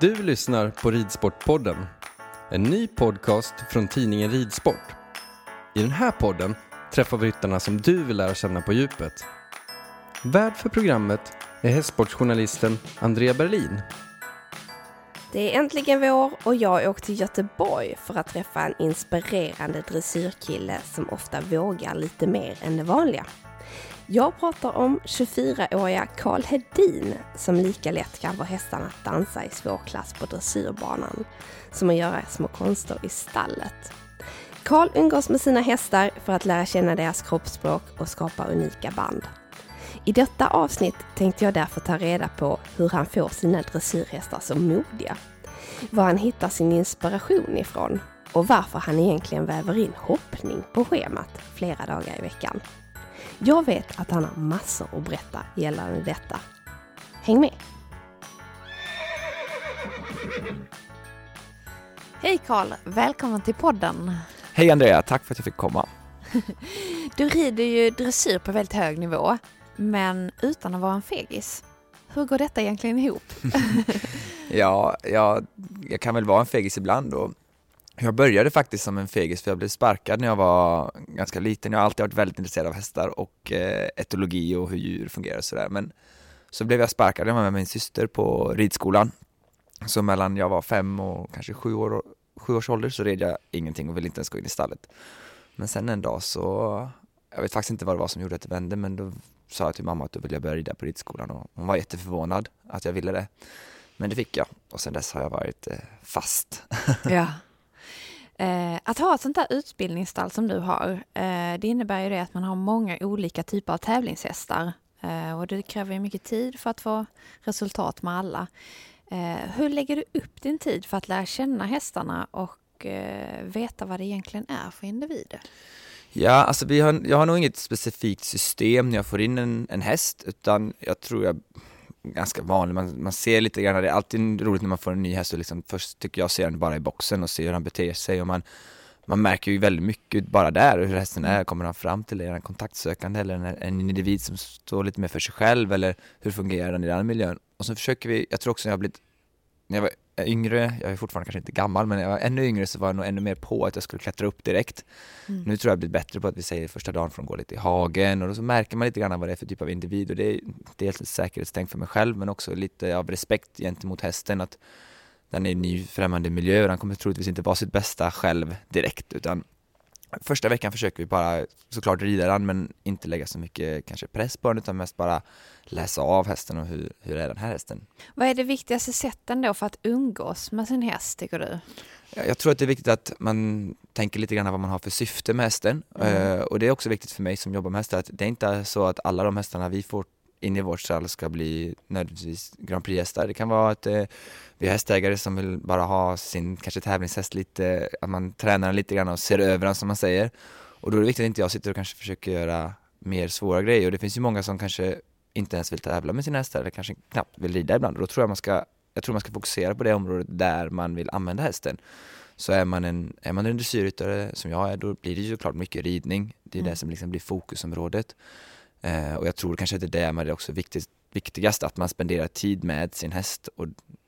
Du lyssnar på Ridsportpodden. En ny podcast från tidningen Ridsport. I den här podden träffar vi ryttarna som du vill lära känna på djupet. Värd för programmet är hästsportsjournalisten Andrea Berlin. Det är äntligen vår och jag åkte till Göteborg för att träffa en inspirerande dressyrkille som ofta vågar lite mer än det vanliga. Jag pratar om 24-åriga Karl Hedin som lika lätt kan få hästarna att dansa i svårklass på dressyrbanan som att göra små konster i stallet. Karl umgås med sina hästar för att lära känna deras kroppsspråk och skapa unika band. I detta avsnitt tänkte jag därför ta reda på hur han får sina dressyrhästar så modiga, var han hittar sin inspiration ifrån och varför han egentligen väver in hoppning på schemat flera dagar i veckan. Jag vet att han har massor att berätta gällande detta. Häng med! Hej Karl, välkommen till podden. Hej Andrea, tack för att jag fick komma. Du rider ju dressyr på väldigt hög nivå, men utan att vara en fegis. Hur går detta egentligen ihop? ja, jag, jag kan väl vara en fegis ibland och jag började faktiskt som en fegis för jag blev sparkad när jag var ganska liten. Jag har alltid varit väldigt intresserad av hästar och eh, etologi och hur djur fungerar och sådär. Men så blev jag sparkad, jag var med min syster på ridskolan. Så mellan jag var fem och kanske sju, år, sju års ålder så red jag ingenting och ville inte ens gå in i stallet. Men sen en dag så, jag vet faktiskt inte vad det var som gjorde att det vände men då sa jag till mamma att då ville jag börja rida på ridskolan och hon var jätteförvånad att jag ville det. Men det fick jag och sen dess har jag varit eh, fast. ja. Eh, att ha ett sånt där utbildningsstall som du har, eh, det innebär ju det att man har många olika typer av tävlingshästar. Eh, och det kräver ju mycket tid för att få resultat med alla. Eh, hur lägger du upp din tid för att lära känna hästarna och eh, veta vad det egentligen är för individer? Ja, alltså vi har, jag har nog inget specifikt system när jag får in en, en häst, utan jag tror jag ganska vanlig, man, man ser lite grann, det är alltid roligt när man får en ny häst och liksom, först tycker jag ser den bara i boxen och ser hur han beter sig och man, man märker ju väldigt mycket bara där hur hästen är, kommer han fram till är han kontaktsökande eller en, en individ som står lite mer för sig själv eller hur fungerar den i den miljön? Och så försöker vi, jag tror också jag har blivit, när jag var yngre, jag är fortfarande kanske inte gammal, men när jag var ännu yngre så var jag nog ännu mer på att jag skulle klättra upp direkt. Mm. Nu tror jag jag blivit bättre på att vi säger första dagen får de gå lite i hagen och då så märker man lite grann vad det är för typ av individ och det är dels ett säkerhetstänk för mig själv men också lite av respekt gentemot hästen att den är i en ny främmande miljö och den kommer troligtvis inte vara sitt bästa själv direkt utan Första veckan försöker vi bara såklart rida den men inte lägga så mycket kanske press på den utan mest bara läsa av hästen och hur, hur är den här hästen. Vad är det viktigaste sätten då för att umgås med sin häst tycker du? Jag tror att det är viktigt att man tänker lite grann vad man har för syfte med hästen. Mm. Uh, och det är också viktigt för mig som jobbar med hästar att det är inte så att alla de hästarna vi får in i vårt stall ska bli nödvändigtvis Grand Prix-hästar. Det kan vara att uh, vi har hästägare som vill bara ha sin kanske tävlingshäst lite, att man tränar den lite grann och ser över den som man säger. Och då är det viktigt att inte jag sitter och kanske försöker göra mer svåra grejer och det finns ju många som kanske inte ens vill tävla med sina hästar eller kanske knappt vill rida ibland. Och då tror jag man ska, jag tror man ska fokusera på det området där man vill använda hästen. Så är man en, är man en dressyrryttare som jag är, då blir det ju såklart mycket ridning. Det är Mm. det som liksom blir fokusområdet. Eh, och jag tror kanske att det är det med det också viktigt, viktigast, att man spenderar tid med sin häst. Och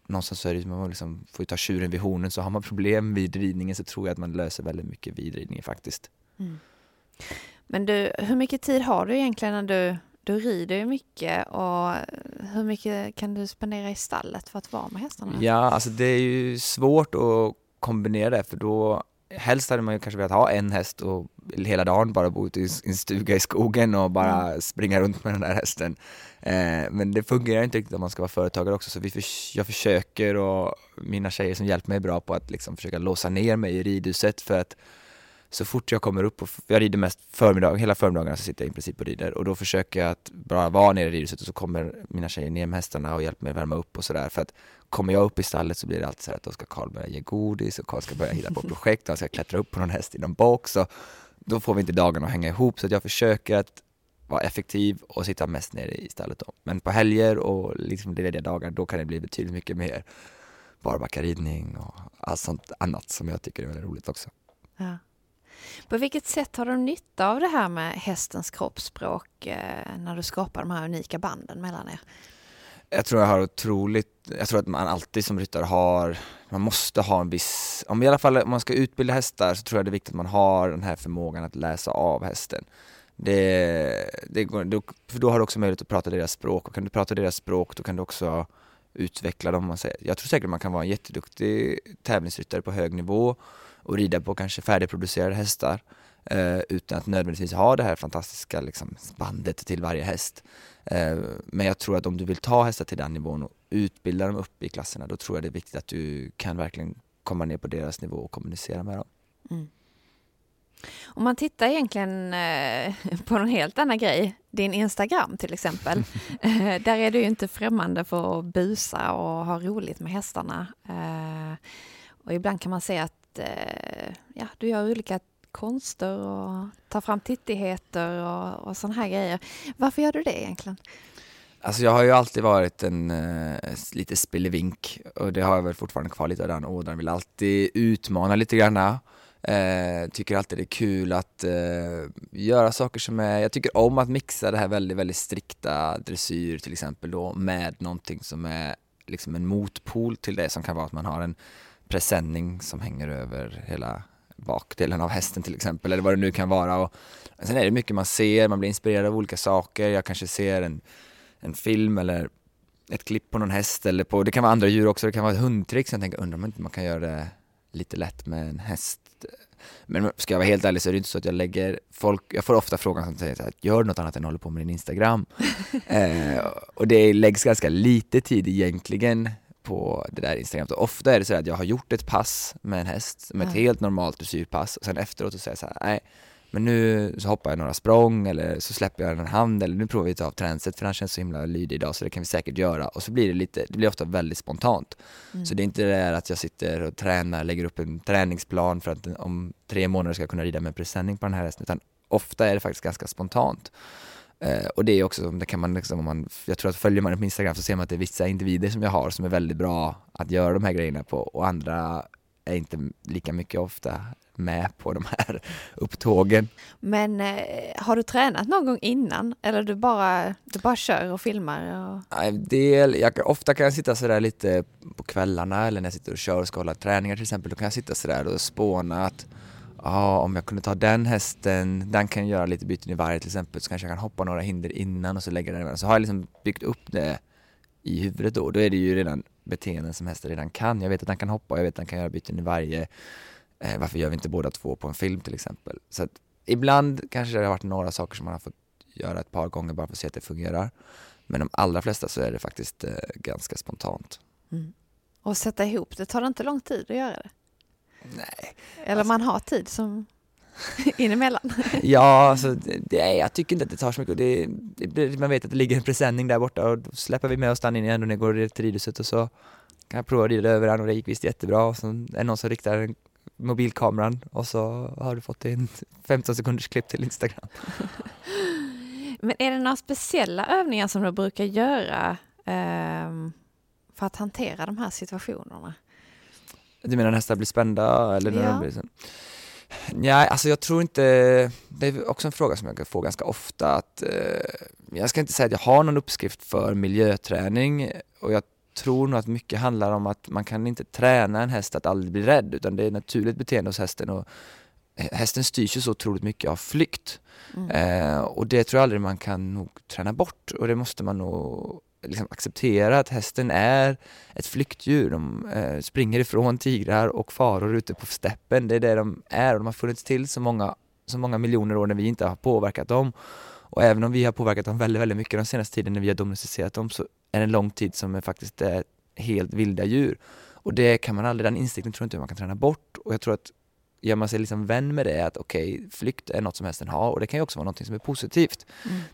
någonstans så är det ju, man liksom får ju ta tjuren vid hornen, så har man problem vid ridningen så tror jag att man löser väldigt mycket vid ridningen faktiskt. Men du, hur mycket tid har du egentligen när du, du rider ju mycket och hur mycket kan du spendera i stallet för att vara med hästarna? Ja, alltså det är ju svårt att kombinera det för då Helst hade man ju kanske velat ha en häst och hela dagen bara bo ute i en stuga i skogen och bara springa runt med den där hästen. Eh, men det fungerar inte riktigt om man ska vara företagare också så vi förs- jag försöker och mina tjejer som hjälper mig är bra på att liksom försöka låsa ner mig i ridhuset för att så fort jag kommer upp, och f- jag rider mest förmiddag, hela förmiddagarna så sitter jag i princip och rider och då försöker jag att bara vara nere i ridhuset och så kommer mina tjejer ner med hästarna och hjälper mig värma upp och sådär för att kommer jag upp i stallet så blir det alltid så här att då ska Karl börja ge godis och Karl ska börja hitta på projekt och han ska klättra upp på någon häst i någon box och då får vi inte dagarna att hänga ihop så att jag försöker att vara effektiv och sitta mest nere i stallet då. Men på helger och liksom lediga dagar då kan det bli betydligt mycket mer barbackaridning och allt sånt annat som jag tycker är väldigt roligt också. Ja. På vilket sätt har du nytta av det här med hästens kroppsspråk eh, när du skapar de här unika banden mellan er? Jag tror jag har otroligt, jag tror att man alltid som ryttare har, man måste ha en viss, om i alla fall om man ska utbilda hästar så tror jag det är viktigt att man har den här förmågan att läsa av hästen. Det, det då, för då har du också möjlighet att prata deras språk och kan du prata deras språk då kan du också utveckla dem. Man säger. Jag tror säkert man kan vara en jätteduktig tävlingsryttare på hög nivå och rida på kanske färdigproducerade hästar eh, utan att nödvändigtvis ha det här fantastiska liksom, bandet till varje häst. Eh, men jag tror att om du vill ta hästar till den nivån och utbilda dem upp i klasserna då tror jag det är viktigt att du kan verkligen komma ner på deras nivå och kommunicera med dem. Om man tittar egentligen eh, på en helt annan grej, din Instagram till exempel, eh, där är du ju inte främmande för att busa och ha roligt med hästarna. Eh, och ibland kan man se att ja, du gör olika konster och tar fram tittigheter och, och sådana här grejer. Varför gör du det egentligen? Alltså jag har ju alltid varit en eh, lite spillevink och det har jag väl fortfarande kvar lite av den ådran. Vill alltid utmana lite grann. Eh, tycker alltid det är kul att eh, göra saker som är, jag tycker om att mixa det här väldigt, väldigt strikta dressyr till exempel då med någonting som är liksom en motpol till det som kan vara att man har en presenning som hänger över hela bakdelen av hästen till exempel eller vad det nu kan vara. Och sen är det mycket man ser, man blir inspirerad av olika saker. Jag kanske ser en, en film eller ett klipp på någon häst eller på, det kan vara andra djur också, det kan vara ett hundtrick. Så jag tänker, undrar om inte man kan göra det lite lätt med en häst. Men ska jag vara helt ärlig så är det inte så att jag lägger folk, jag får ofta frågan som säger här, gör något annat än håller på med din Instagram? eh, och det läggs ganska lite tid egentligen på det där Instagram. Och ofta är det så att jag har gjort ett pass med en häst, med ett Ja. helt normalt dressyrpass och sen efteråt så säger jag så här, nej men nu så hoppar jag några språng eller så släpper jag en hand eller nu provar vi att ta av tränset för han känns så himla lydig idag så det kan vi säkert göra och så blir det lite, det blir ofta väldigt spontant. Så det är inte det där att jag sitter och tränar, lägger upp en träningsplan för att om tre månader ska jag kunna rida med presenning på den här hästen utan ofta är det faktiskt ganska spontant. Eh, och det är också, det kan man liksom, om man, jag tror att följer man det på Instagram så ser man att det är vissa individer som jag har som är väldigt bra att göra de här grejerna på och andra är inte lika mycket ofta med på de här upptågen. Men eh, har du tränat någon gång innan? Eller du bara, du bara kör och filmar? Och... Del, jag, ofta kan jag sitta sådär lite på kvällarna eller när jag sitter och kör och ska hålla träningar till exempel, då kan jag sitta sådär och spåna att ja, om jag kunde ta den hästen, den kan göra lite byten i varje till exempel, så kanske jag kan hoppa några hinder innan och så lägga den emellan. Så har jag liksom byggt upp det i huvudet då, då är det ju redan beteenden som hästen redan kan. Jag vet att den kan hoppa, jag vet att den kan göra byten i varje. Eh, varför gör vi inte båda två på en film till exempel? Så att ibland kanske det har varit några saker som man har fått göra ett par gånger bara för att se att det fungerar. Men de allra flesta så är det faktiskt eh, ganska spontant. Mm. och sätta ihop det, tar det inte lång tid att göra det? Nej. Eller man har tid som inemellan? Ja, alltså, det, jag tycker inte att det tar så mycket. Det, det, man vet att det ligger en presenning där borta och då släpper vi med oss den in igen och går till ridhuset och så kan jag prova att rida över den och det gick visst jättebra. Och så är det någon som riktar en mobilkameran och så har du fått en 15 sekunders klipp till Instagram. Men är det några speciella övningar som du brukar göra ehm, för att hantera de här situationerna? Du menar när hästar blir spända eller när Ja. de blir så? Nej, alltså jag tror inte, det är också en fråga som jag får ganska ofta att eh, jag ska inte säga att jag har någon uppskrift för miljöträning och jag tror nog att mycket handlar om att man kan inte träna en häst att aldrig bli rädd utan det är ett naturligt beteende hos hästen och hästen styrs ju så otroligt mycket av flykt eh, och det tror jag aldrig man kan nog träna bort och det måste man nog liksom acceptera att hästen är ett flyktdjur. De eh, springer ifrån tigrar och faror ute på steppen. Det är det de är och de har funnits till så många, så många miljoner år när vi inte har påverkat dem. Och även om vi har påverkat dem väldigt, väldigt mycket den senaste tiden när vi har domesticerat dem så är det en lång tid som är faktiskt är helt vilda djur. Och det kan man aldrig, den insikten tror jag inte man kan träna bort. Och jag tror att gör man sig liksom vän med det, att okej, flykt är något som hästen har och det kan ju också vara något som är positivt.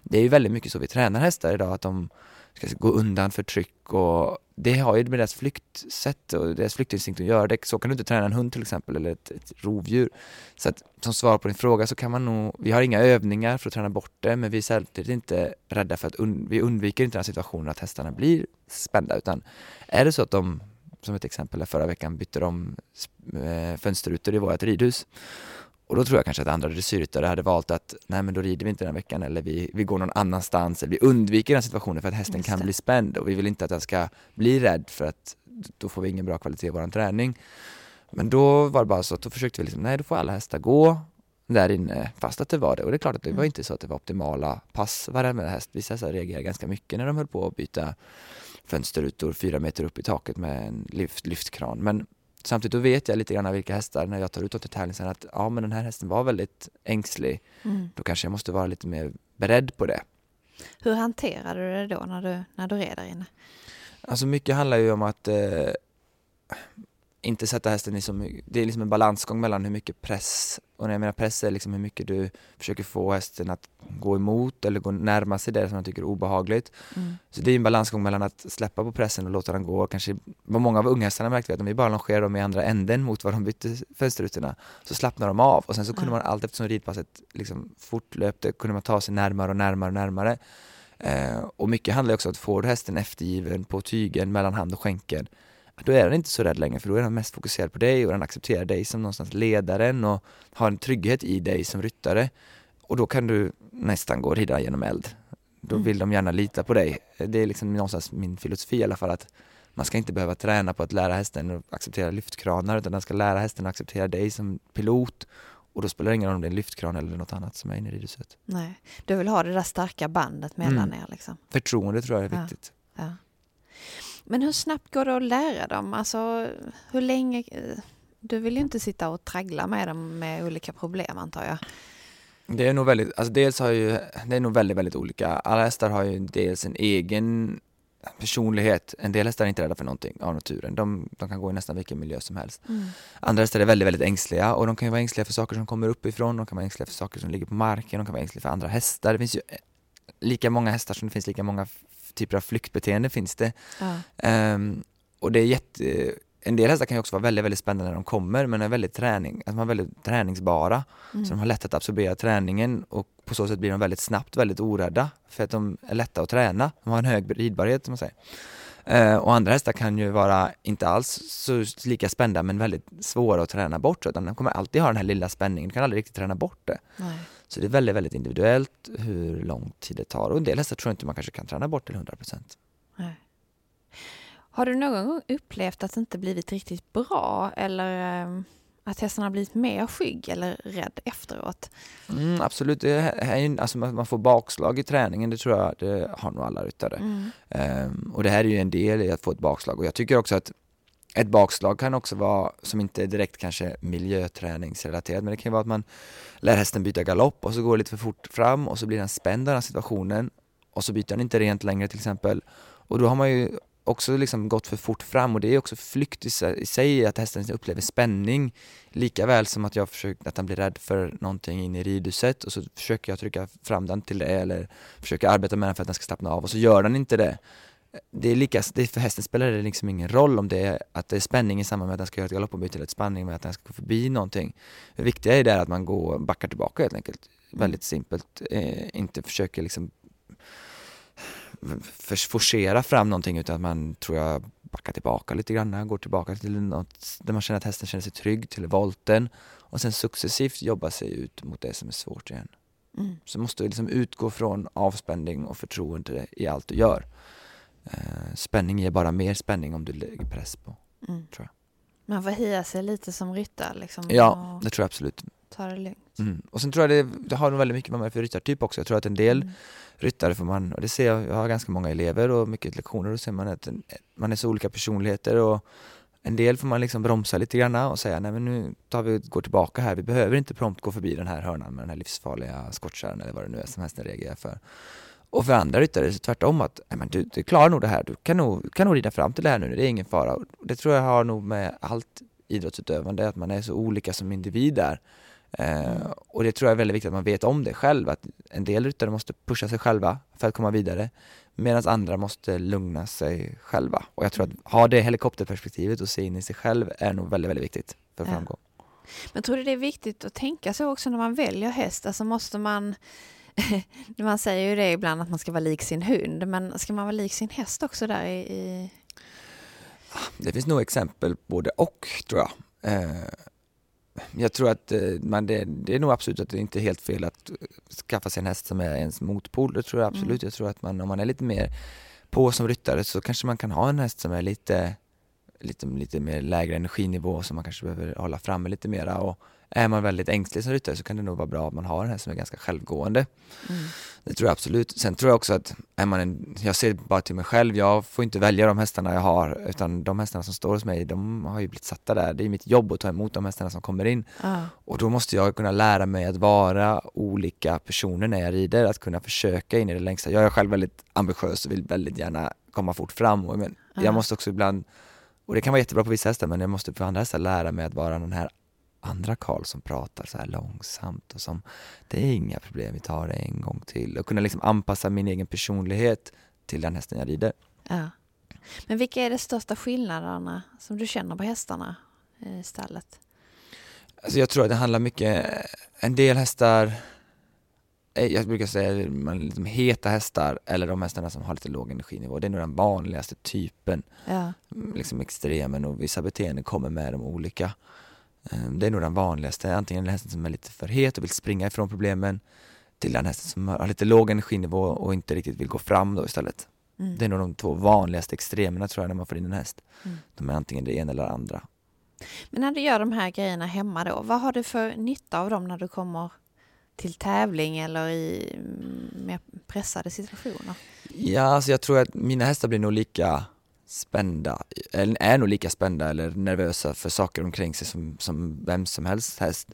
Det är ju väldigt mycket så vi tränar hästar idag, att de ska gå undan förtryck och det har ju med deras flyktsätt och deras flyktinstinkt att göra. Det, så kan du inte träna en hund till exempel eller ett, ett rovdjur. Så att som svar på din fråga så kan man nog, vi har inga övningar för att träna bort det men vi är samtidigt inte rädda för att, un, vi undviker inte den situationen att hästarna blir spända utan är det så att de, som ett exempel förra veckan bytte de eh, fönsterrutor i vårt ridhus och då tror jag kanske att andra dressyrryttare hade valt att nej men då rider vi inte den veckan eller vi, vi går någon annanstans eller vi undviker den situationen för att hästen kan bli spänd och vi vill inte att den ska bli rädd för att då får vi ingen bra kvalitet i vår träning. Men då var det bara så att då försökte vi liksom, nej då får alla hästar gå där inne fast att det var det och det är klart att det var inte så att det var optimala pass varenda häst. Vissa hästar reagerade ganska mycket när de höll på att byta fönsterrutor fyra meter upp i taket med en lyft, lyftkran men Samtidigt då vet jag lite grann vilka hästar när jag tar ut dem till tävling sen att ja men den här hästen var väldigt ängslig. Mm. Då kanske jag måste vara lite mer beredd på det. Hur hanterar du det då när du, när du red där inne? Alltså mycket handlar ju om att eh, inte sätta hästen i så mycket, det är liksom en balansgång mellan hur mycket press, och när jag menar press är liksom hur mycket du försöker få hästen att gå emot eller gå närma sig det som man tycker är obehagligt. Mm. Så det är en balansgång mellan att släppa på pressen och låta den gå. Kanske, vad många av unghästarna märkte vi att om vi bara longerar dem i andra änden mot vad de bytte fönsterrutorna så slappnar de av och sen så kunde man allt eftersom ridpasset liksom fortlöpte kunde man ta sig närmare och närmare och närmare. Eh, och mycket handlar också om att du hästen eftergiven på tygen mellan hand och skänken då är den inte så rädd längre för då är den mest fokuserad på dig och den accepterar dig som någonstans ledaren och har en trygghet i dig som ryttare. Och då kan du nästan gå och rida genom eld. Då Mm. vill de gärna lita på dig. Det är liksom någonstans min filosofi i alla fall att man ska inte behöva träna på att lära hästen att acceptera lyftkranar utan den ska lära hästen att acceptera dig som pilot och då spelar det ingen roll om det är en lyftkran eller något annat som är inne i ridhuset. Nej, du vill ha det där starka bandet mellan Mm. er liksom. Förtroende tror jag är Ja. viktigt. Ja. Men hur snabbt går det att lära dem? Alltså hur länge? Du vill ju inte sitta och traggla med dem med olika problem antar jag. Det är nog väldigt, alltså dels har ju, det är nog väldigt, väldigt olika. Alla hästar har ju dels en egen personlighet. En del hästar är inte rädda för någonting av naturen. De, de kan gå i nästan vilken miljö som helst. Andra hästar är väldigt, väldigt ängsliga och de kan ju vara ängsliga för saker som kommer uppifrån, de kan vara ängsliga för saker som ligger på marken, de kan vara ängsliga för andra hästar. Det finns ju eh, lika många hästar som det finns lika många typer av flyktbeteende finns det. Ja. Ehm, och det är jätte, en del hästar kan ju också vara väldigt, väldigt spännande när de kommer men är väldigt träning, alltså de är väldigt träningsbara. Mm. Så de har lätt att absorbera träningen och på så sätt blir de väldigt snabbt väldigt orädda för att de är lätta att träna. De har en hög ridbarhet som man säger. Eh, och andra hästar kan ju vara inte alls så lika spända men väldigt svåra att träna bort utan de kommer alltid ha den här lilla spänningen, du kan aldrig riktigt träna bort det. Nej. Så det är väldigt, väldigt individuellt hur lång tid det tar och en del hästar tror jag inte man kanske kan träna bort till 100%. Nej. Har du någon gång upplevt att det inte blivit riktigt bra eller eh, att hästen har blivit mer skygg eller rädd efteråt? Mm, absolut, det är, alltså man får bakslag i träningen, det tror jag det har nog alla ryttare. Mm. Ehm, och det här är ju en del i att få ett bakslag och jag tycker också att ett bakslag kan också vara, som inte är direkt kanske miljöträningsrelaterat, men det kan ju vara att man lär hästen byta galopp och så går det lite för fort fram och så blir den spänd av den här situationen och så byter den inte rent längre till exempel. Och då har man ju också liksom gått för fort fram och det är också flykt i sig, i sig att hästen upplever spänning lika väl som att jag försöker att han blir rädd för någonting in i ridhuset och så försöker jag trycka fram den till det eller försöker arbeta med den för att den ska slappna av och så gör den inte det det är lika, det, för hästen spelar det liksom ingen roll om det är att det är spänning i samband med att den ska göra ett galoppombyte eller ett spanning med att den ska gå förbi någonting. Det viktiga är där att man går, backar tillbaka helt enkelt. väldigt simpelt. Eh, inte försöker liksom forcera fram någonting utan att man tror jag backar tillbaka lite grann, går tillbaka till något där man känner att hästen känner sig trygg, till volten och sen successivt jobba sig ut mot det som är svårt igen. Mm. Så måste du liksom utgå från avspänning och förtroende i allt du gör. Eh, spänning ger bara mer spänning om du lägger press på, mm. tror jag. Man får hia sig lite som ryttare liksom? Ja, det tror jag absolut. Ta det lugnt. Mm. Och sen tror jag det, det har nog väldigt mycket med för ryttartyp också. Jag tror att en del mm. ryttare får man, och det ser jag, jag har ganska många elever och mycket lektioner, då ser man att man är så olika personligheter och en del får man liksom bromsa lite grann och säga nej men nu tar vi går tillbaka här, vi behöver inte prompt gå förbi den här hörnan med den här livsfarliga skottkärran eller vad det nu är som hästen reagerar för. Och för andra ryttare det tvärtom att nej men du, du klarar nog det här, du kan nog, kan nog rida fram till det här nu, det är ingen fara. Det tror jag har nog med allt idrottsutövande, att man är så olika som individ där. Eh, och det tror jag är väldigt viktigt att man vet om det själv, att en del ryttare måste pusha sig själva för att komma vidare, medan andra måste lugna sig själva. Och jag tror att ha det helikopterperspektivet och se in i sig själv är nog väldigt, väldigt viktigt för framgång. Ja. Men tror du det är viktigt att tänka så också när man väljer häst? Alltså måste man man säger ju det ibland att man ska vara lik sin hund, men ska man vara lik sin häst också där i... Det finns nog exempel både och tror jag. Eh, jag tror att eh, man, det, det, är nog absolut att det inte är helt fel att skaffa sig en häst som är ens motpol. Det tror jag absolut. Mm. Jag tror att man, om man är lite mer på som ryttare så kanske man kan ha en häst som är lite, lite, lite mer lägre energinivå som man kanske behöver hålla framme lite mera och är man väldigt ängslig som ryttare så kan det nog vara bra att man har en häst som är ganska självgående. Mm. Det tror jag absolut. Sen tror jag också att är man en, jag ser bara till mig själv, jag får inte välja de hästarna jag har utan de hästarna som står hos mig, de har ju blivit satta där. Det är mitt jobb att ta emot de hästarna som kommer in. Ah. Och då måste jag kunna lära mig att vara olika personer när jag rider, att kunna försöka in i det längsta. Jag är själv väldigt ambitiös och vill väldigt gärna komma fort fram. Och, men ah. Jag måste också ibland, och det kan vara jättebra på vissa hästar, men jag måste på andra hästar lära mig att vara den här andra Karl som pratar så här långsamt och som det är inga problem, vi tar det en gång till och kunna liksom anpassa min egen personlighet till den hästen jag rider. Ja. Men vilka är de största skillnaderna som du känner på hästarna i stallet? Alltså jag tror att det handlar mycket, en del hästar eh, jag brukar säga man, liksom heta hästar eller de hästarna som har lite låg energinivå. Det är nog den vanligaste typen. Ja. Liksom extremen och vissa beteenden kommer med de olika. Ehm, det är nog den vanligaste, antingen den hästen som är lite för het och vill springa ifrån problemen till den hästen som har lite låg energinivå och inte riktigt vill gå fram då istället. Mm. Det är nog de två vanligaste extremerna tror jag när man får in en häst. Mm. De är antingen det ena eller det andra. Men när du gör de här grejerna hemma då, vad har du för nytta av dem när du kommer till tävling eller i mm, mer pressade situationer? Ja, alltså jag tror att mina hästar blir nog lika spända, eller är nog lika spända eller nervösa för saker omkring sig som, som vem som helst häst.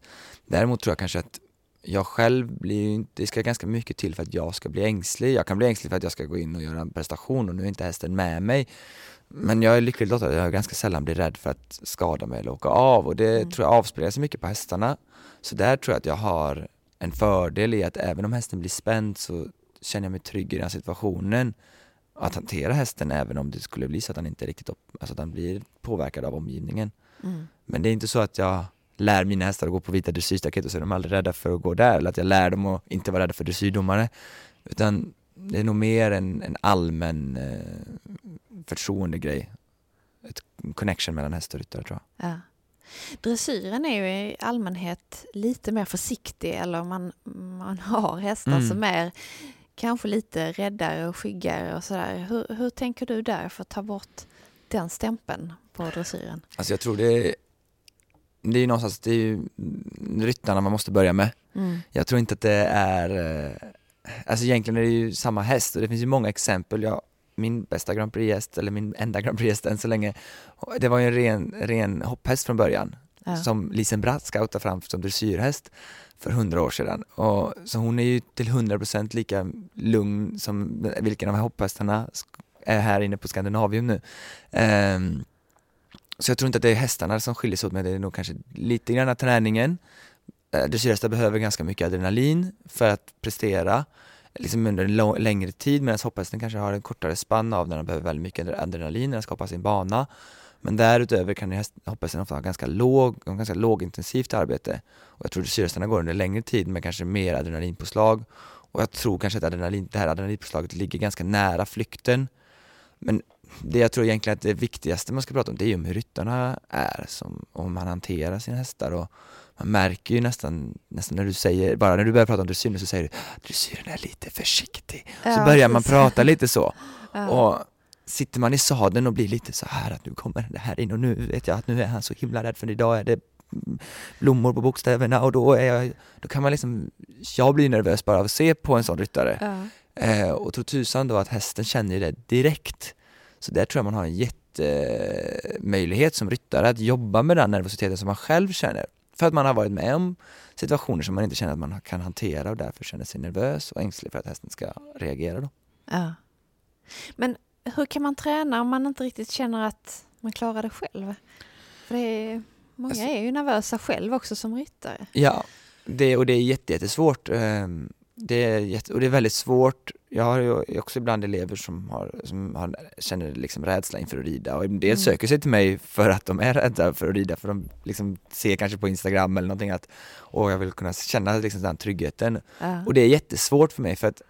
Däremot tror jag kanske att jag själv blir det ska ganska mycket till för att jag ska bli ängslig. Jag kan bli ängslig för att jag ska gå in och göra en prestation och nu är inte hästen med mig. Men jag är lycklig lottad, jag ganska sällan blir rädd för att skada mig eller åka av och det mm. tror jag avspeglar sig mycket på hästarna. Så där tror jag att jag har en fördel i att även om hästen blir spänd så känner jag mig trygg i den situationen att hantera hästen även om det skulle bli så att han inte riktigt alltså att han blir påverkad av omgivningen. Mm. Men det är inte så att jag lär mina hästar att gå på vita dressyrstaket och så är de aldrig rädda för att gå där eller att jag lär dem att inte vara rädda för dressyrdomare. Utan det är nog mer en, en allmän eh, förtroendegrej. Ett connection mellan häst och ryttare tror jag. Ja. Dressyren är ju i allmänhet lite mer försiktig eller man, man har hästar mm. som är kanske lite räddare och skyggare och sådär. Hur, hur tänker du där för att ta bort den stämpeln på dressyren? Alltså jag tror det är, det är någonstans, det är ju ryttarna man måste börja med. Mm. Jag tror inte att det är, eh, alltså egentligen är det ju samma häst och det finns ju många exempel. Jag, min bästa Grand Prix-häst, eller min enda Grand Prix-häst än så länge, det var ju en ren, ren hopphäst från början. Ja. Som Lisen Bratt scoutade fram som dressyrhäst för hundra år sedan. Och, så hon är ju till hundra procent lika lugn som vilken av hopphästarna är här inne på Skandinavium nu. Um, så jag tror inte att det är hästarna som skiljer sig åt, men det är nog kanske lite grann träningen. Eh, dressyrhästar behöver ganska mycket adrenalin för att prestera liksom under en längre tid medan hopphästen kanske har en kortare spann av när de behöver väldigt mycket adrenalin när de skapar sin bana. Men därutöver kan häst, hopphästen ofta ha ganska låg, ganska lågintensivt arbete. Och jag tror dresyrhästarna går under längre tid med kanske mer adrenalinpåslag. Och jag tror kanske att adrenalin, det här adrenalinpåslaget ligger ganska nära flykten. Men det jag tror egentligen att det viktigaste man ska prata om det är ju hur ryttarna är, som, om man hanterar sina hästar. Och man märker ju nästan, nästan när du säger, bara när du börjar prata om dressyren så säger du dressyren är lite försiktig. Ja, så börjar man precis. prata lite så. Ja. Och sitter man i sadeln och blir lite så här att nu kommer det här in och nu vet jag att nu är han så himla rädd för idag är det blommor på bokstäverna och då är jag, då kan man liksom, jag blir nervös bara av att se på en sån ryttare. Ja. Eh, och tro tusan då att hästen känner det direkt. Så där tror jag man har en jättemöjlighet som ryttare att jobba med den nervositeten som man själv känner. För att man har varit med om situationer som man inte känner att man kan hantera och därför känner sig nervös och ängslig för att hästen ska reagera då. Ja. Men hur kan man träna om man inte riktigt känner att man klarar det själv? För det är, många Alltså- är ju nervösa själv också som ryttare. Ja, det, och det är jätte, jättesvårt. Ehm, Det är jätte, och det är väldigt svårt. Jag har ju också ibland elever som, har, som har, känner liksom rädsla inför att rida och en del Mm. söker sig till mig för att de är rädda för att rida för de liksom ser kanske på Instagram eller någonting att åh jag vill kunna känna liksom den tryggheten. Ja. Och det är jättesvårt för mig för att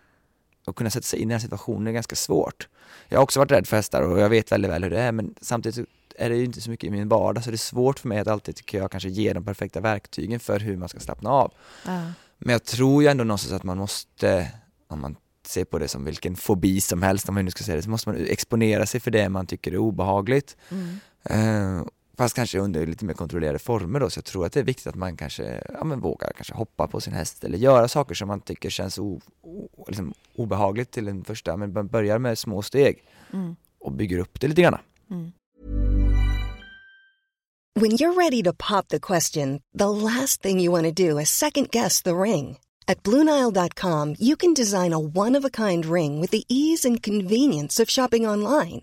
att kunna sätta sig in i den här situationen är ganska svårt. Jag har också varit rädd för hästar och jag vet väldigt väl hur det är men samtidigt är det ju inte så mycket i min vardag så det är svårt för mig att alltid tycker jag kanske ge de perfekta verktygen för hur man ska slappna av. Ja. Men jag tror ju ändå någonstans att man måste, om man ser på det som vilken fobi som helst, om man nu ska säga det, så måste man exponera sig för det man tycker är obehagligt. Mm. Eh, fast kanske under lite mer kontrollerade former då, så jag tror att det är viktigt att man kanske ja, men vågar kanske hoppa på sin häst eller göra saker som man tycker känns o, o, liksom obehagligt till en första, men man börjar med små steg Mm. och bygger upp det lite grann. Mm. When you're ready to pop the question, the last thing you want to do is second guess the ring. At Bluenile.com, you can design a one of a kind ring with the ease and convenience of shopping online.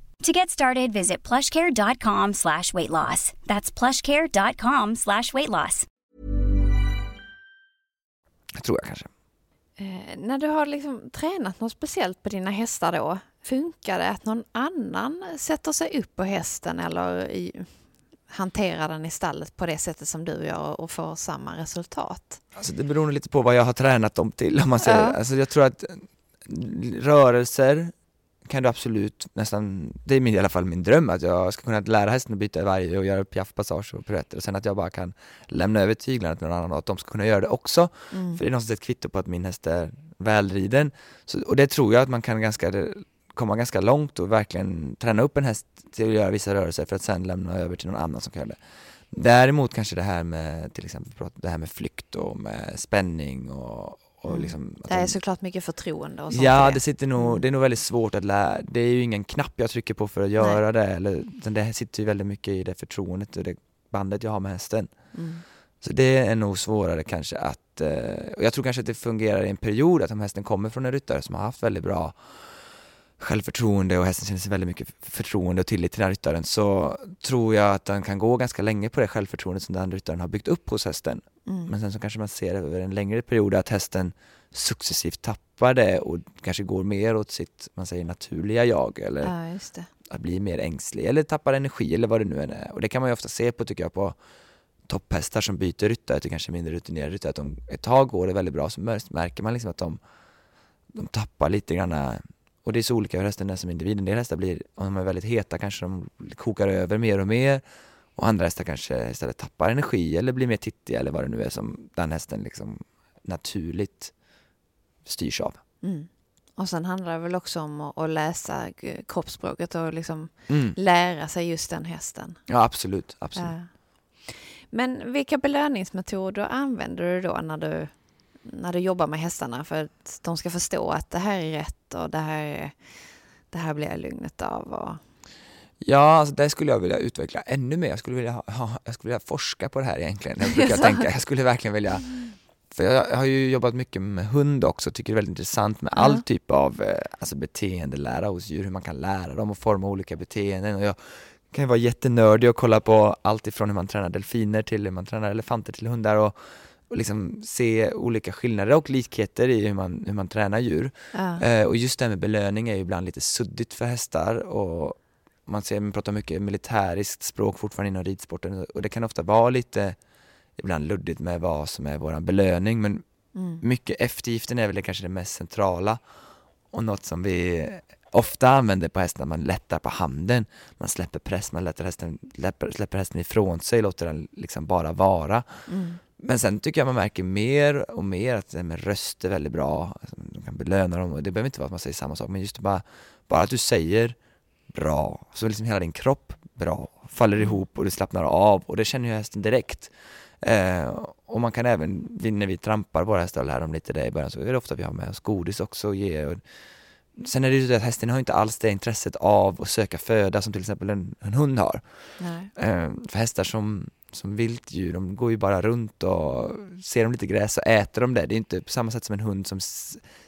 To get started, visit plushcare.com slash weight loss. That's plushcare.com slash weight loss. Tror jag kanske. Eh, när du har liksom tränat något speciellt på dina hästar då, funkar det att någon annan sätter sig upp på hästen eller i, hanterar den i stallet på det sättet som du gör och får samma resultat? Alltså det beror lite på vad jag har tränat dem till om man säger Ja. Alltså jag tror att rörelser kan du absolut nästan, det är min, i alla fall min dröm att jag ska kunna lära hästen att byta varje och göra piaffpassage och piruetter och sen att jag bara kan lämna över tyglarna till någon annan och att de ska kunna göra det också. Mm. För det är någonstans ett kvitto på att min häst är välriden. Så, och det tror jag att man kan ganska, komma ganska långt och verkligen träna upp en häst till att göra vissa rörelser för att sen lämna över till någon annan som kan göra det. Däremot kanske det här med till exempel det här med flykt och med spänning och, och Mm. liksom Det är de- såklart mycket förtroende och sånt. Ja, det sitter nog, det är nog väldigt svårt att lära, det är ju ingen knapp jag trycker på för att göra det, eller, det sitter ju väldigt mycket i det förtroendet och det bandet jag har med hästen. Mm. Så det är nog svårare kanske att, eh, och jag tror kanske att det fungerar i en period, att om hästen kommer från en ryttare som har haft väldigt bra självförtroende och hästen känner sig väldigt mycket förtroende och tillit till den här ryttaren så tror jag att den kan gå ganska länge på det självförtroendet som den ryttaren har byggt upp hos hästen. Mm. Men sen så kanske man ser över en längre period att hästen successivt tappar det och kanske går mer åt sitt, man säger naturliga jag eller Ja, att bli mer ängslig eller tappar energi eller vad det nu än är. Och det kan man ju ofta se på tycker jag på topphästar som byter ryttare till kanske mindre rutinerade ryttare. Att de, ett tag går det väldigt bra så mär- märker man liksom att de, de tappar lite grann och det är så olika hur hästen är som individ. En del hästar blir, om de är väldigt heta kanske de kokar över mer och mer och andra hästar kanske istället tappar energi eller blir mer tittiga eller vad det nu är som den hästen liksom naturligt styrs av. Mm. Och sen handlar det väl också om att, läsa kroppsspråket och liksom Mm. lära sig just den hästen. Ja absolut, absolut. Ja. Men vilka belöningsmetoder använder du då när du, när du jobbar med hästarna för att de ska förstå att det här är rätt och det här, är, det här blir jag lugnet av? Och, Ja, alltså det skulle jag vilja utveckla ännu mer. Jag skulle vilja, ha, jag skulle vilja forska på det här egentligen. Jag brukar tänka, jag skulle verkligen vilja för jag, har ju jobbat mycket med hund också, tycker det är väldigt intressant med all typ av eh, alltså beteendelära hos djur, hur man kan lära dem att forma olika beteenden. Och jag kan ju vara jättenördig och kolla på allt ifrån hur man tränar delfiner till hur man tränar elefanter till hundar och, och liksom se olika skillnader och likheter i hur man, hur man tränar djur. ja. Eh, och just det här med belöning är ju ibland lite suddigt för hästar och man, ser, man pratar mycket militäriskt språk fortfarande inom ridsporten och det kan ofta vara lite ibland luddigt med vad som är våran belöning men Mm. mycket eftergiften är väl det kanske det mest centrala och något som vi ofta använder på hästen, man lättar på handen, man släpper press, man lättar hästen, släpper, släpper hästen ifrån sig, låter den liksom bara vara. Mm. Men sen tycker jag man märker mer och mer att med röst är väldigt bra. Alltså, Man kan belöna dem och det behöver inte vara att man säger samma sak men just bara, bara att du säger bra, så liksom hela din kropp bra, faller ihop och du slappnar av och det känner ju hästen direkt. Eh, och man kan även, när vi trampar våra hästar och lär dem lite det i början så är det ofta vi har med oss godis också och ge. Sen är det ju så att hästen har inte alls det intresset av att söka föda som till exempel en, en hund har. Nej. Eh, för hästar som, som viltdjur, de går ju bara runt och ser de lite gräs så äter de det. Det är inte på samma sätt som en hund som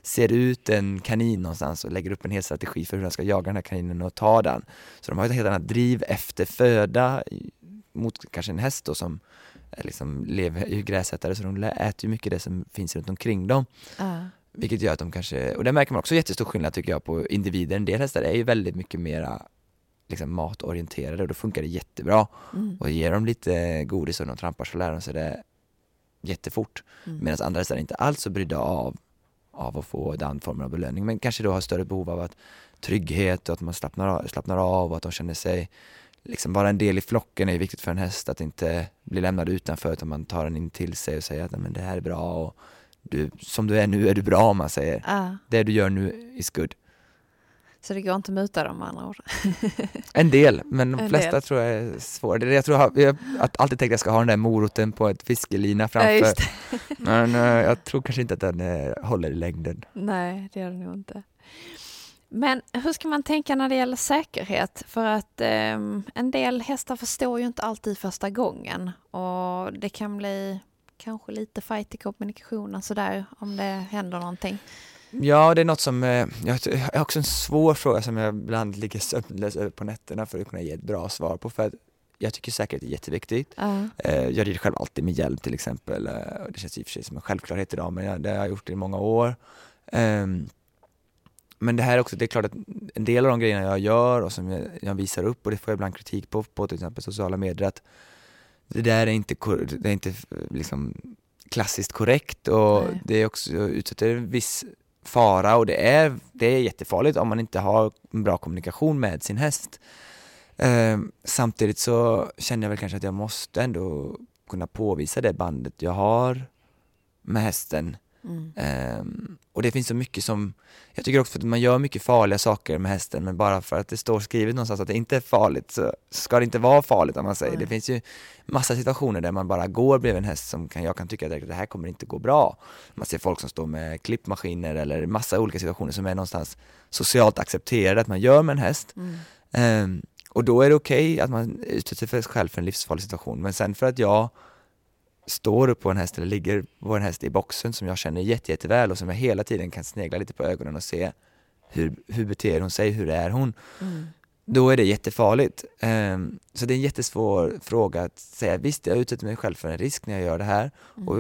ser ut en kanin någonstans och lägger upp en hel strategi för hur den ska jaga den här kaninen och ta den. Så de har ett helt annat driv efter föda mot kanske en häst då som är liksom lever i gräsätare så de äter ju mycket det som finns runt omkring dem. Ja. Vilket gör att de kanske, och där märker man också jättestor skillnad tycker jag på individer. En del hästar är ju väldigt mycket mera liksom matorienterade och då funkar det jättebra. Mm. Och ger dem lite godis och de trampar så lär de sig det jättefort. Mm. Medan andra hästar inte alls så brydda av, av att få den formen av belöning men kanske då har större behov av att trygghet och att man slappnar av, slappnar av och att de känner sig liksom vara en del i flocken är viktigt för en häst att inte bli lämnad utanför utan man tar den in till sig och säger att "Nej, men det här är bra och du, som du är nu är du bra om man säger. Ja. Det du gör nu is good. Så det går inte att muta dem med andra ord. En del, men de En flesta del. tror jag är svåra. Jag tror jag, har- alltid tänkt att jag ska ha den där moroten på ett fiskelina framför. Ja. Men eh, jag tror kanske inte att den eh, håller i längden. Nej, det gör det nog inte. Men hur ska man tänka när det gäller säkerhet? För att ehm, en del hästar förstår ju inte alltid första gången och det kan bli kanske lite fight i kommunikationen sådär om det händer någonting. Ja, det är något som, eh, jag har också en svår fråga som jag ibland ligger sömnlös över på nätterna för att kunna ge ett bra svar på. För att jag tycker säkerhet är jätteviktigt. Eh, Jag rider själv alltid med hjälm till exempel. eh, Det känns i och för sig som en självklarhet idag men det har jag gjort i många år. Ehm, Men det här är också, det är klart att en del av de grejerna jag gör och som jag visar upp och det får jag ibland kritik på, på till exempel sociala medier att det där är inte, det är inte eh, liksom klassiskt korrekt och Nej. det är också utsätter en viss fara och det är, det är jättefarligt om man inte har en bra kommunikation med sin häst. Eh, samtidigt så känner jag väl kanske att jag måste ändå kunna påvisa det bandet jag har med hästen. Mm. Ehm, och det finns så mycket som, jag tycker också att man gör mycket farliga saker med hästen men bara för att det står skrivet någonstans att det inte är farligt så ska det inte vara farligt om man säger. Nej. Det finns ju massa situationer där man bara går bredvid en häst som kan, jag kan tycka att det här kommer inte gå bra. Man ser folk som står med klippmaskiner eller massa olika situationer som är någonstans socialt accepterade att man gör med en häst. Mm. Ehm, och då är det okej att man utsätter sig själv för en livsfarlig situation men sen för att jag står upp på en häst eller ligger på en häst i boxen som jag känner jätte, jätteväl och som jag hela tiden kan snegla lite på ögonen och se hur, hur beter hon sig, hur är hon? Mm. Då är det jättefarligt. Ehm, så det är en jättesvår fråga att säga, visst jag utsätter mig själv för en risk när jag gör det här, och,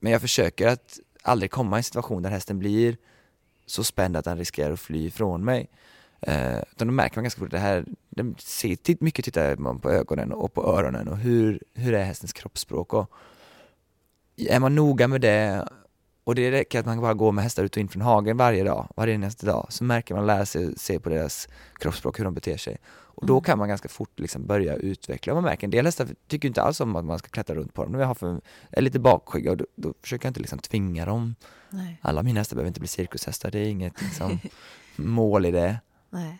men jag försöker att aldrig komma i en situation där hästen blir så spänd att han riskerar att fly ifrån mig. Uh, utan då märker man ganska fort att det här, det ser, mycket tittar man på ögonen och på öronen och hur, hur är hästens kroppsspråk och är man noga med det och det räcker att man bara går med hästar ut och in från hagen varje dag, varje nästa dag, så märker man lära sig se på deras kroppsspråk, hur de beter sig. Och då Mm. kan man ganska fort liksom börja utveckla. Man märker en del hästar tycker inte alls om att man ska klättra runt på dem. De är, är lite bakskygga och då, då försöker jag inte liksom tvinga dem. Nej. Alla mina hästar behöver inte bli cirkushästar, det är inget liksom, mål i det. Nej.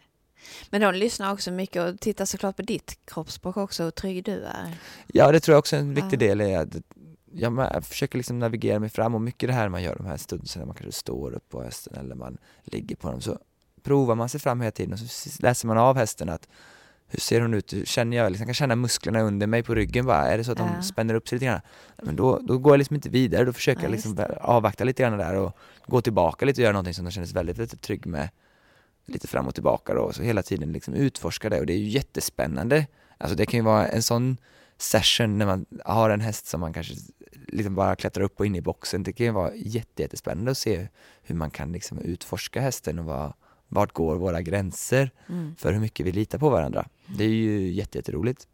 Men de lyssnar också mycket och tittar såklart på ditt kroppsspråk också, hur trygg du är. Ja, det tror jag också är en viktig del är att jag försöker liksom navigera mig fram och mycket det här man gör de här stunderna när man kanske står upp på hästen eller man ligger på dem så provar man sig fram hela tiden och så läser man av hästen att hur ser hon ut? Hur känner jag? Liksom, jag kan känna musklerna under mig på ryggen bara. Är det så att Ja. de spänner upp sig lite grann? Men då, då går jag liksom inte vidare. Då försöker Ja, jag liksom avvakta lite grann där och gå tillbaka lite och göra någonting som de känner sig väldigt, väldigt trygg med. Lite fram och tillbaka då. Så hela tiden liksom utforska det och det är ju jättespännande. Alltså det kan ju vara en sån session när man har en häst som man kanske liksom bara klättrar upp och in i boxen. Det kan ju vara jätte, jättespännande att se hur man kan liksom utforska hästen och vad, vart går våra gränser Mm. för hur mycket vi litar på varandra. Det är ju jätte, jätteroligt.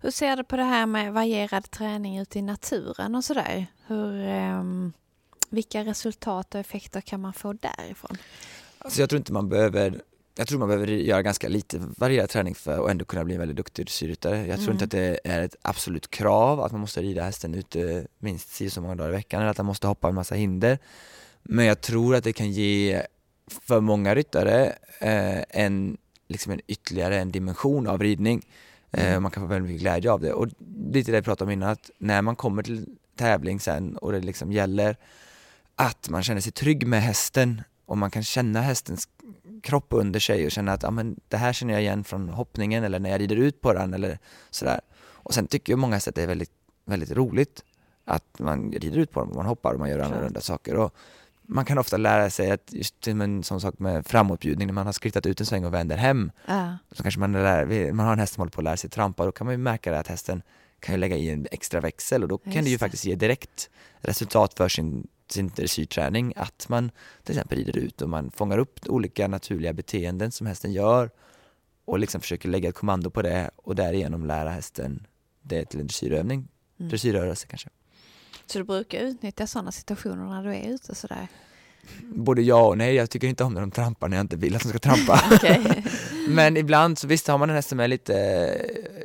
Hur ser du på det här med varierad träning ute i naturen och sådär? Hur, ehm, vilka resultat och effekter kan man få därifrån? Alltså jag tror inte man behöver jag tror man behöver göra ganska lite varierad träning för att ändå kunna bli en väldigt duktig dressyrryttare. Jag tror Mm. inte att det är ett absolut krav att man måste rida hästen ute minst si så många dagar i veckan eller att man måste hoppa en massa hinder. Men jag tror att det kan ge för många ryttare eh, en, liksom en ytterligare en dimension av ridning. Eh, man kan få väldigt mycket glädje av det. Och lite det jag pratade om innan, att när man kommer till tävling sen och det liksom gäller att man känner sig trygg med hästen och man kan känna hästens kropp under sig och känna att ja, men det här känner jag igen från hoppningen eller när jag rider ut på den eller sådär. Och sen tycker ju många hästar att det är väldigt, väldigt roligt att man rider ut på dem och man hoppar och man gör annorlunda saker. Och man kan ofta lära sig att just en sån sak med framåtbjudning, när man har skrittat ut en sväng och vänder hem, Ja. så kanske man, lär, man har en häst som håller på att lära sig trampa, då kan man ju märka att hästen kan ju lägga i en extra växel och då kan Just det ju faktiskt ge direkt resultat för sin, sin dressyrträning att man till exempel rider ut och man fångar upp olika naturliga beteenden som hästen gör och liksom försöker lägga ett kommando på det och därigenom lära hästen det till en dressyrövning, Mm. dressyrrörelse kanske. Så du brukar utnyttja sådana situationer när du är ute sådär? Både ja och nej, jag tycker inte om när de trampar när jag inte vill att de ska trampa. Men ibland så visst har man en häst som är lite,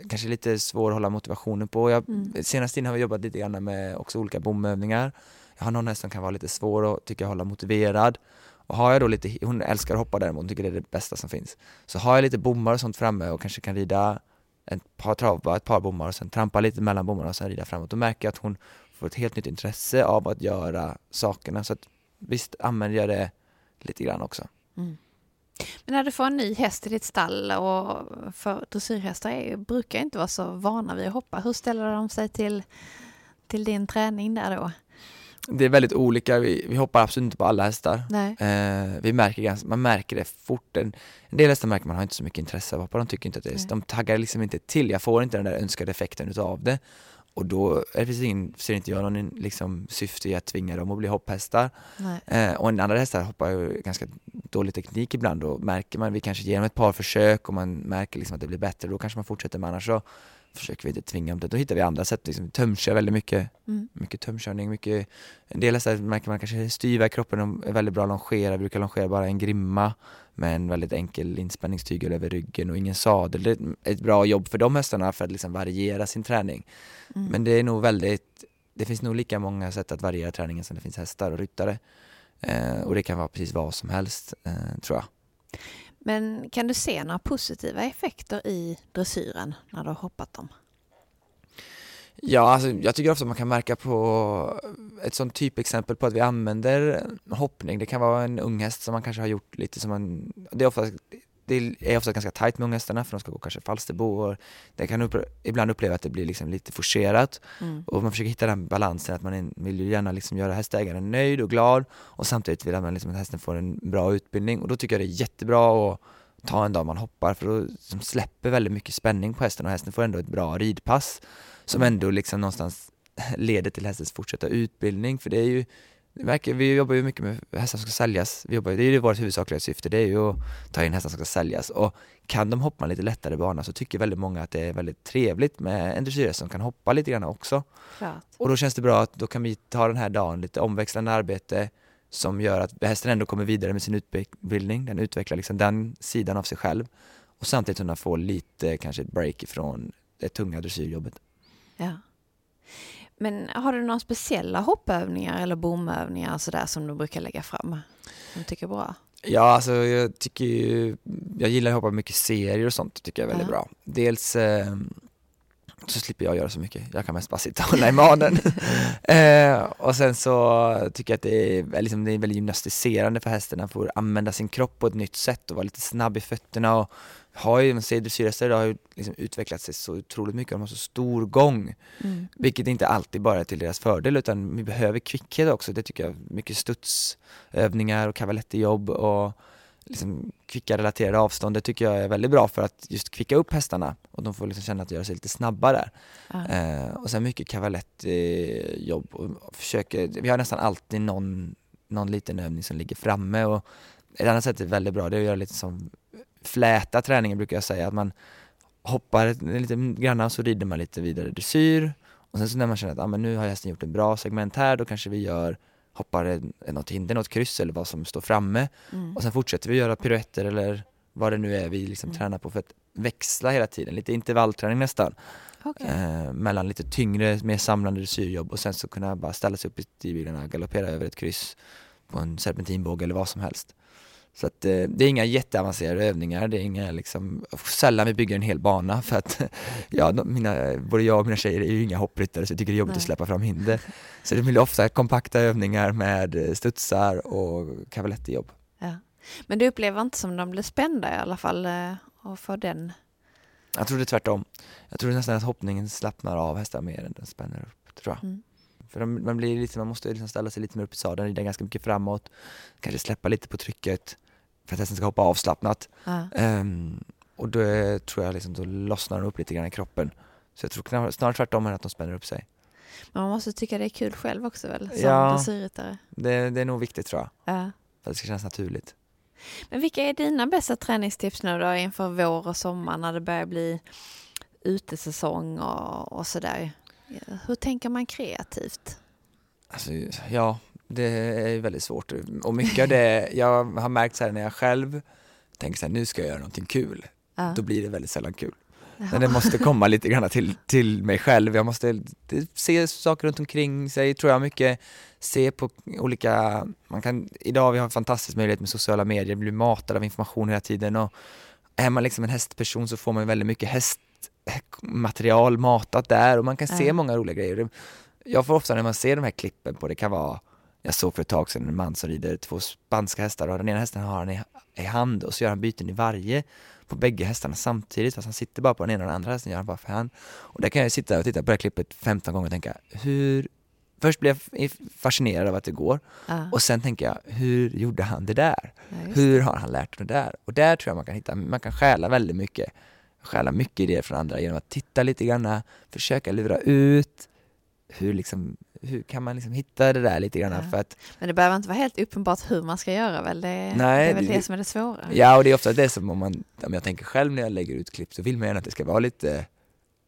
kanske lite svår att hålla motivationen på. Jag, Mm. Senast innan har vi jobbat lite grann med också olika bomövningar. Jag har någon häst som kan vara lite svår att jag hålla motiverad. Och har jag då lite, hon älskar att hoppa däremot, hon tycker det är det bästa som finns. Så har jag lite bommar och sånt framme och kanske kan rida ett par travbar, ett par bommar och sen trampa lite mellan bommarna och sen rida framåt. Då märker jag att hon får ett helt nytt intresse av att göra sakerna. Så att visst använder jag det lite grann också. Mm. Men när du får en ny häst i ditt stall och för dressyrhästar är, brukar inte vara så vana vid att hoppa. Hur ställer de sig till, till din träning där då? Det är väldigt olika, vi, vi hoppar absolut inte på alla hästar. Eh, vi märker ganska, man märker det fort. En, en del hästar märker man har inte så mycket intresse av att hoppa, de tycker inte att det är, Nej. de taggar liksom inte till, jag får inte den där önskade effekten utav det. Och då är det finns ingen, ser inte jag någon liksom, syfte i att tvinga dem att bli hopphästar. Eh, och en andra hästar hoppar ju ganska dålig teknik ibland och märker man, vi kanske ger dem ett par försök och man märker liksom att det blir bättre, då kanske man fortsätter men annars så försöker vi inte tvinga dem det. Då hittar vi andra sätt, liksom tömkör väldigt mycket. Mm. Mycket tömkörning, mycket, en del hästar märker man kanske styva i kroppen, de är väldigt bra longera, brukar longera bara en grimma med en väldigt enkel inspänningstygel över ryggen och ingen sadel. Det är ett bra jobb för de hästarna för att liksom variera sin träning. Mm. Men det är nog väldigt, det finns nog lika många sätt att variera träningen som det finns hästar och ryttare. Eh, och det kan vara precis vad som helst, eh, tror jag. Men kan du se några positiva effekter i dressyren när du har hoppat dem? Ja, alltså, jag tycker ofta man kan märka på ett sånt typexempel på att vi använder hoppning. Det kan vara en ung häst som man kanske har gjort lite som man, det är ofta, det är ofta ganska tajt med unghästarna för de ska gå kanske Falsterbo och det kan upp, ibland uppleva att det blir liksom lite forcerat. Mm. och man försöker hitta den balansen att man vill ju gärna liksom göra hästägaren nöjd och glad och samtidigt vill man liksom att hästen får en bra utbildning. Och då tycker jag det är jättebra att ta en dag man hoppar för då liksom släpper väldigt mycket spänning på hästen och hästen får ändå ett bra ridpass som ändå liksom någonstans leder till hästens fortsatta utbildning. För det är ju vi jobbar ju mycket med hästar som ska säljas, vi jobbar, det är ju vårt huvudsakliga syfte, det är ju att ta in hästar som ska säljas och kan de hoppa en lite lättare bana så tycker väldigt många att det är väldigt trevligt med en dressyrhäst som kan hoppa lite grann också. Klart. Och då känns det bra att då kan vi ta den här dagen, lite omväxlande arbete som gör att hästen ändå kommer vidare med sin utbildning, den utvecklar liksom den sidan av sig själv och samtidigt kunna få lite kanske ett break ifrån det tunga dressyrjobbet. Ja. Men har du några speciella hoppövningar eller bomövningar sådär som du brukar lägga fram? Som du tycker är bra? Ja, alltså jag tycker ju, jag gillar att hoppa mycket serier och sånt, tycker jag är väldigt Ja. bra. Dels eh, så slipper jag göra så mycket, jag kan mest bara sitta och hålla i manen. eh, och sen så tycker jag att det är, liksom, det är väldigt gymnastiserande för hästen, han får använda sin kropp på ett nytt sätt och vara lite snabb i fötterna och har ju, dressyrhästar idag har ju liksom utvecklat sig så otroligt mycket, de har så stor gång. Mm. Vilket inte alltid bara är till deras fördel utan vi behöver kvickhet också, det tycker jag. Mycket studsövningar och cavalettijobb och liksom kvicka relaterade avstånd, det tycker jag är väldigt bra för att just kvicka upp hästarna och de får liksom känna att de gör sig lite snabbare. Ja. Eh, och sen mycket cavalettjobb och försöker, vi har nästan alltid någon, någon liten övning som ligger framme och ett annat sätt är väldigt bra, det är att göra lite som fläta träningen brukar jag säga, att man hoppar ett- lite grann och så rider man lite vidare dressyr och sen så när man känner att ah, men nu har hästen gjort en bra segment här, då kanske vi gör hoppar en- något hinder, något kryss eller vad som står framme Mm. och sen fortsätter vi göra piruetter eller vad det nu är vi liksom Mm. tränar på för att växla hela tiden, lite intervallträning nästan Okej. eh, mellan lite tyngre, mer samlande dressyrjobb och sen så kunna bara ställa sig upp i stigbilarna, galoppera över ett kryss på en serpentinbåge eller vad som helst. Så att eh, det är inga jätteavancerade övningar, det är inga liksom, sällan vi bygger en hel bana för att ja, mina, både jag och mina tjejer är ju inga hoppryttare så jag tycker det är jobbigt Nej. att släppa fram hinder. Så det blir ofta kompakta övningar med eh, studsar och cavalettijobb. Ja. Men du upplever inte som de blir spända i alla fall eh, och får den... Jag tror det är tvärtom. Jag tror nästan att hoppningen slappnar av hästar mer än den spänner upp, tror jag. Mm. För de, man, blir lite, man måste liksom ställa sig lite mer upp i sadeln, rida ganska mycket framåt, kanske släppa lite på trycket för att hästen ska hoppa avslappnat. Ja. Ehm, och då tror jag liksom, då lossnar de upp lite grann i kroppen. Så jag tror snarare tvärtom än att de spänner upp sig. Men man måste tycka det är kul själv också väl? Som Ja. dressyrryttare. Det, det är nog viktigt tror jag, Ja. för att det ska kännas naturligt. Men vilka är dina bästa träningstips nu då inför vår och sommar när det börjar bli utesäsong och, och sådär? Hur tänker man kreativt? Alltså, ja, det är väldigt svårt. Och mycket av det, jag har märkt så här när jag själv tänker så här, nu ska jag göra någonting kul. Ja. Då blir det väldigt sällan kul. Jaha. Men det måste komma lite grann till, till mig själv. Jag måste se saker runt omkring sig, tror jag mycket. Se på olika, man kan, idag vi har en fantastisk möjlighet med sociala medier, blir matade av information hela tiden och är man liksom en hästperson så får man väldigt mycket hästmaterial matat där och man kan se Ja. många roliga grejer. Jag får ofta när man ser de här klippen på, det kan vara, jag såg för ett tag sedan en man som rider två spanska hästar och den ena hästen har han i, i hand och så gör han byten i varje på bägge hästarna samtidigt fast han sitter bara på den ena och den andra hästen gör han bara för hand. Och där kan jag sitta och titta på det här klippet 15 gånger och tänka hur Först blir jag fascinerad av att det går Ja. och sen tänker jag, hur gjorde han det där? Ja, Hur har han lärt det där? Och där tror jag man kan hitta, man kan stjäla väldigt mycket, stjäla mycket idéer från andra genom att titta lite grann, försöka lura ut hur liksom, hur kan man liksom hitta det där lite grann Ja. för att Men det behöver inte vara helt uppenbart hur man ska göra väl? Det, Nej, det är väl det- det, som är det svåra. Ja, och det är ofta det som om man, om jag tänker själv när jag lägger ut klipp så vill man gärna att det ska vara lite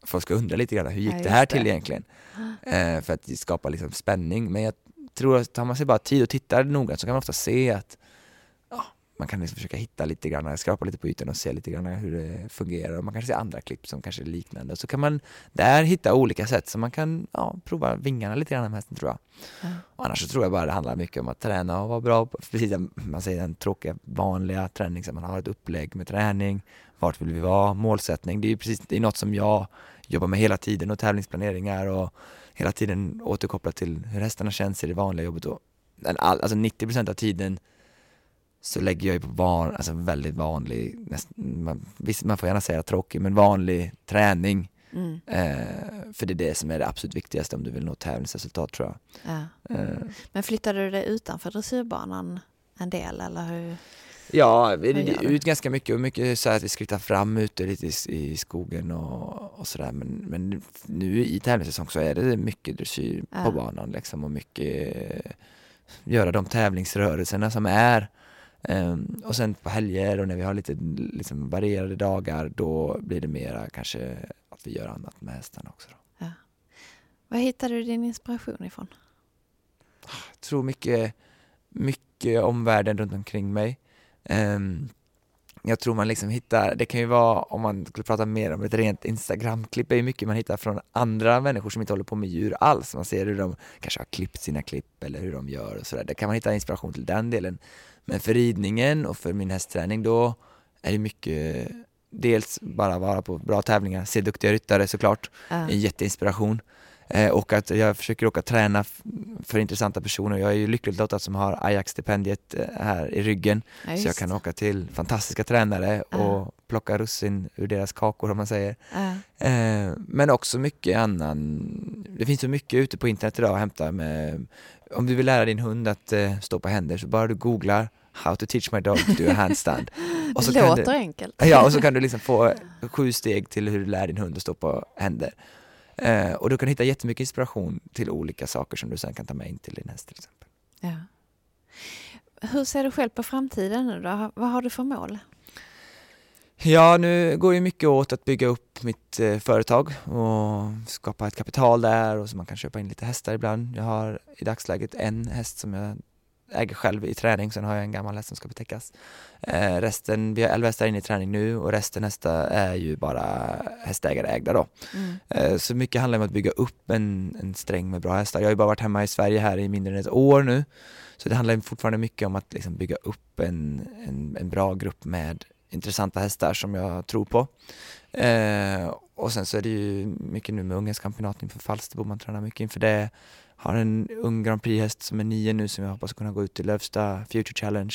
folk ska undra lite grann, hur gick Ja, det här till egentligen? Eh, för att skapa liksom spänning. Men jag tror att tar man sig bara tid och tittar noggrant så kan man ofta se att man kan liksom försöka hitta lite grann, skrapa lite på ytan och se lite grann hur det fungerar. Och man kanske ser andra klipp som kanske är liknande. Så kan man där hitta olika sätt så man kan ja, prova vingarna lite grann med hästen tror jag. Ja. Och annars så tror jag bara det handlar mycket om att träna och vara bra på, precis som man säger den tråkiga vanliga träning, så man har ett upplägg med träning, vart vill vi vara, målsättning. Det är ju precis, det är något som jag jobbar med hela tiden och tävlingsplaneringar och hela tiden återkopplat till hur hästarna känns i det vanliga jobbet. Och den all, alltså 90% av tiden så lägger jag ju på van, alltså väldigt vanlig, näst, man, visst man får gärna säga tråkig, men vanlig träning. Mm. Eh, för det är det som är det absolut viktigaste om du vill nå tävlingsresultat tror jag. Ja. Eh, Men flyttade du dig utanför dressyrbanan en del eller hur? Ja, vi du? ut ganska mycket och mycket så att vi skrittar fram ute lite i, i skogen och, och sådär. Men, men nu i tävlingssäsong så är det mycket dressyr Ja. på banan liksom och mycket eh, göra de tävlingsrörelserna som är. Ehm, och sen på helger och när vi har lite liksom, varierade dagar då blir det mera kanske att vi gör annat med hästarna också. Då. Var hittade du din inspiration ifrån? Jag tror mycket, mycket om världen runt omkring mig. Ehm, jag tror man liksom hittar, det kan ju vara om man skulle prata mer om ett rent Instagram-klipp, är ju mycket man hittar från andra människor som inte håller på med djur alls. Man ser hur de kanske har klippt sina klipp eller hur de gör och sådär. Där kan man hitta inspiration till den delen. Men för ridningen och för min hästträning då är det mycket dels bara vara på bra tävlingar, se duktiga ryttare såklart, Ja. en jätteinspiration. Eh, och att jag försöker åka träna för intressanta personer. Jag är ju lyckligt lottad som har Ajax-stipendiet eh, här i ryggen. Ja, så jag kan det. åka till fantastiska tränare Ja. och plocka russin ur deras kakor om man säger. Eh, men också mycket annan, det finns så mycket ute på internet idag att hämta med, om du vill lära din hund att eh, stå på händer så bara du googlar How to teach my dog to do a handstand. Det så låter kan du, enkelt. Ja, och så kan du liksom få sju steg till hur du lär din hund att stå på händer. Eh, och du kan hitta jättemycket inspiration till olika saker som du sen kan ta med in till din häst till exempel. Ja. Hur ser du själv på framtiden nu då? Vad har du för mål? Ja, nu går ju mycket åt att bygga upp mitt eh, företag och skapa ett kapital där och så man kan köpa in lite hästar ibland. Jag har i dagsläget en häst som jag äger själv i träning, sen har jag en gammal häst som ska betäckas. Eh, resten, vi har 11 hästar inne i träning nu och resten hästar är ju bara hästägare ägda då. Mm. Eh, så mycket handlar om att bygga upp en, en sträng med bra hästar. Jag har ju bara varit hemma i Sverige här i mindre än ett år nu. Så det handlar fortfarande mycket om att liksom bygga upp en, en, en bra grupp med intressanta hästar som jag tror på. Eh, och sen så är det ju mycket nu med Ungerns kampionat inför Falsterbo, man tränar mycket inför det. Har en ung Grand Prix-häst som är nio nu som jag hoppas kunna gå ut i Lövsta Future Challenge.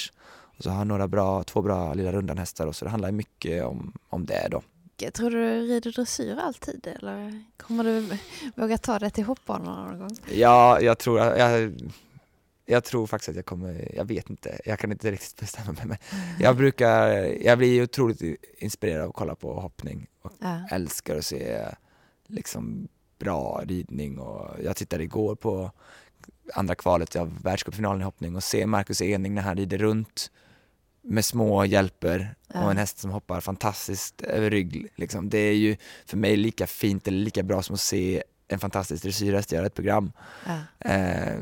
Och så har jag några bra, två bra lilla rundan-hästar och så det handlar mycket om, om det då. Tror du du rider dressyr alltid eller kommer du våga ta det till hoppbanan någon gång? Ja, jag tror, jag, jag tror faktiskt att jag kommer, jag vet inte, jag kan inte riktigt bestämma mig. Men jag brukar, jag blir otroligt inspirerad av att kolla på hoppning och Ja. älskar att se liksom bra ridning och jag tittade igår på andra kvalet av världscupfinalen i hoppning och se Marcus Ening när han rider runt med små hjälper och en häst som hoppar fantastiskt över rygg. Liksom. Det är ju för mig lika fint eller lika bra som att se en fantastisk dressyrhäst göra ett program. Ja. Eh,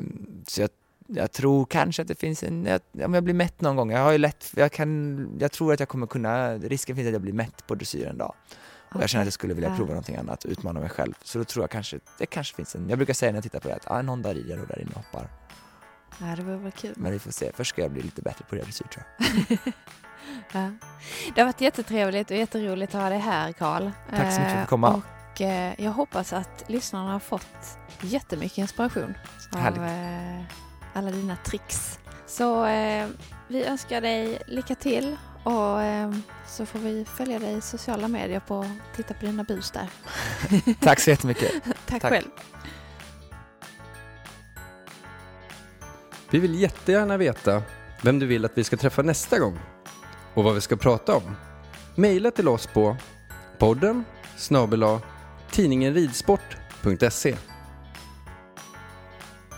så jag, jag tror kanske att det finns en, jag, om jag blir mätt någon gång, jag har ju lätt, jag kan, jag tror att jag kommer kunna, risken finns att jag blir mätt på dressyr en dag. Och jag känner att jag skulle vilja Ja. prova någonting annat, utmana mig själv. Så då tror jag kanske, det kanske finns en, jag brukar säga när jag tittar på det att ah, en Honda rider och där inne hoppar. Ja, det vore väl kul. Men vi får se, först ska jag bli lite bättre på dressyr tror jag. Ja. Det har varit jättetrevligt och jätteroligt att ha dig här Karl. Tack så mycket för att Eh, du komma. Och eh, jag hoppas att lyssnarna har fått jättemycket inspiration av Härligt. eh, alla dina tricks. Så eh, vi önskar dig lycka till och eh, så får vi följa dig i sociala medier på och titta på dina bus där. Tack så jättemycket. Tack, Tack. själv. Vi vill jättegärna veta vem du vill att vi ska träffa nästa gång och vad vi ska prata om. Maila till oss på podden snabel tidningenridsport.se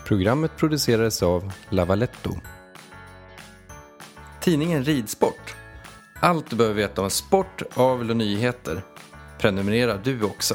Programmet producerades av Lavaletto. Tidningen Ridsport. Allt du behöver veta om sport, avel och nyheter. Prenumerera du också.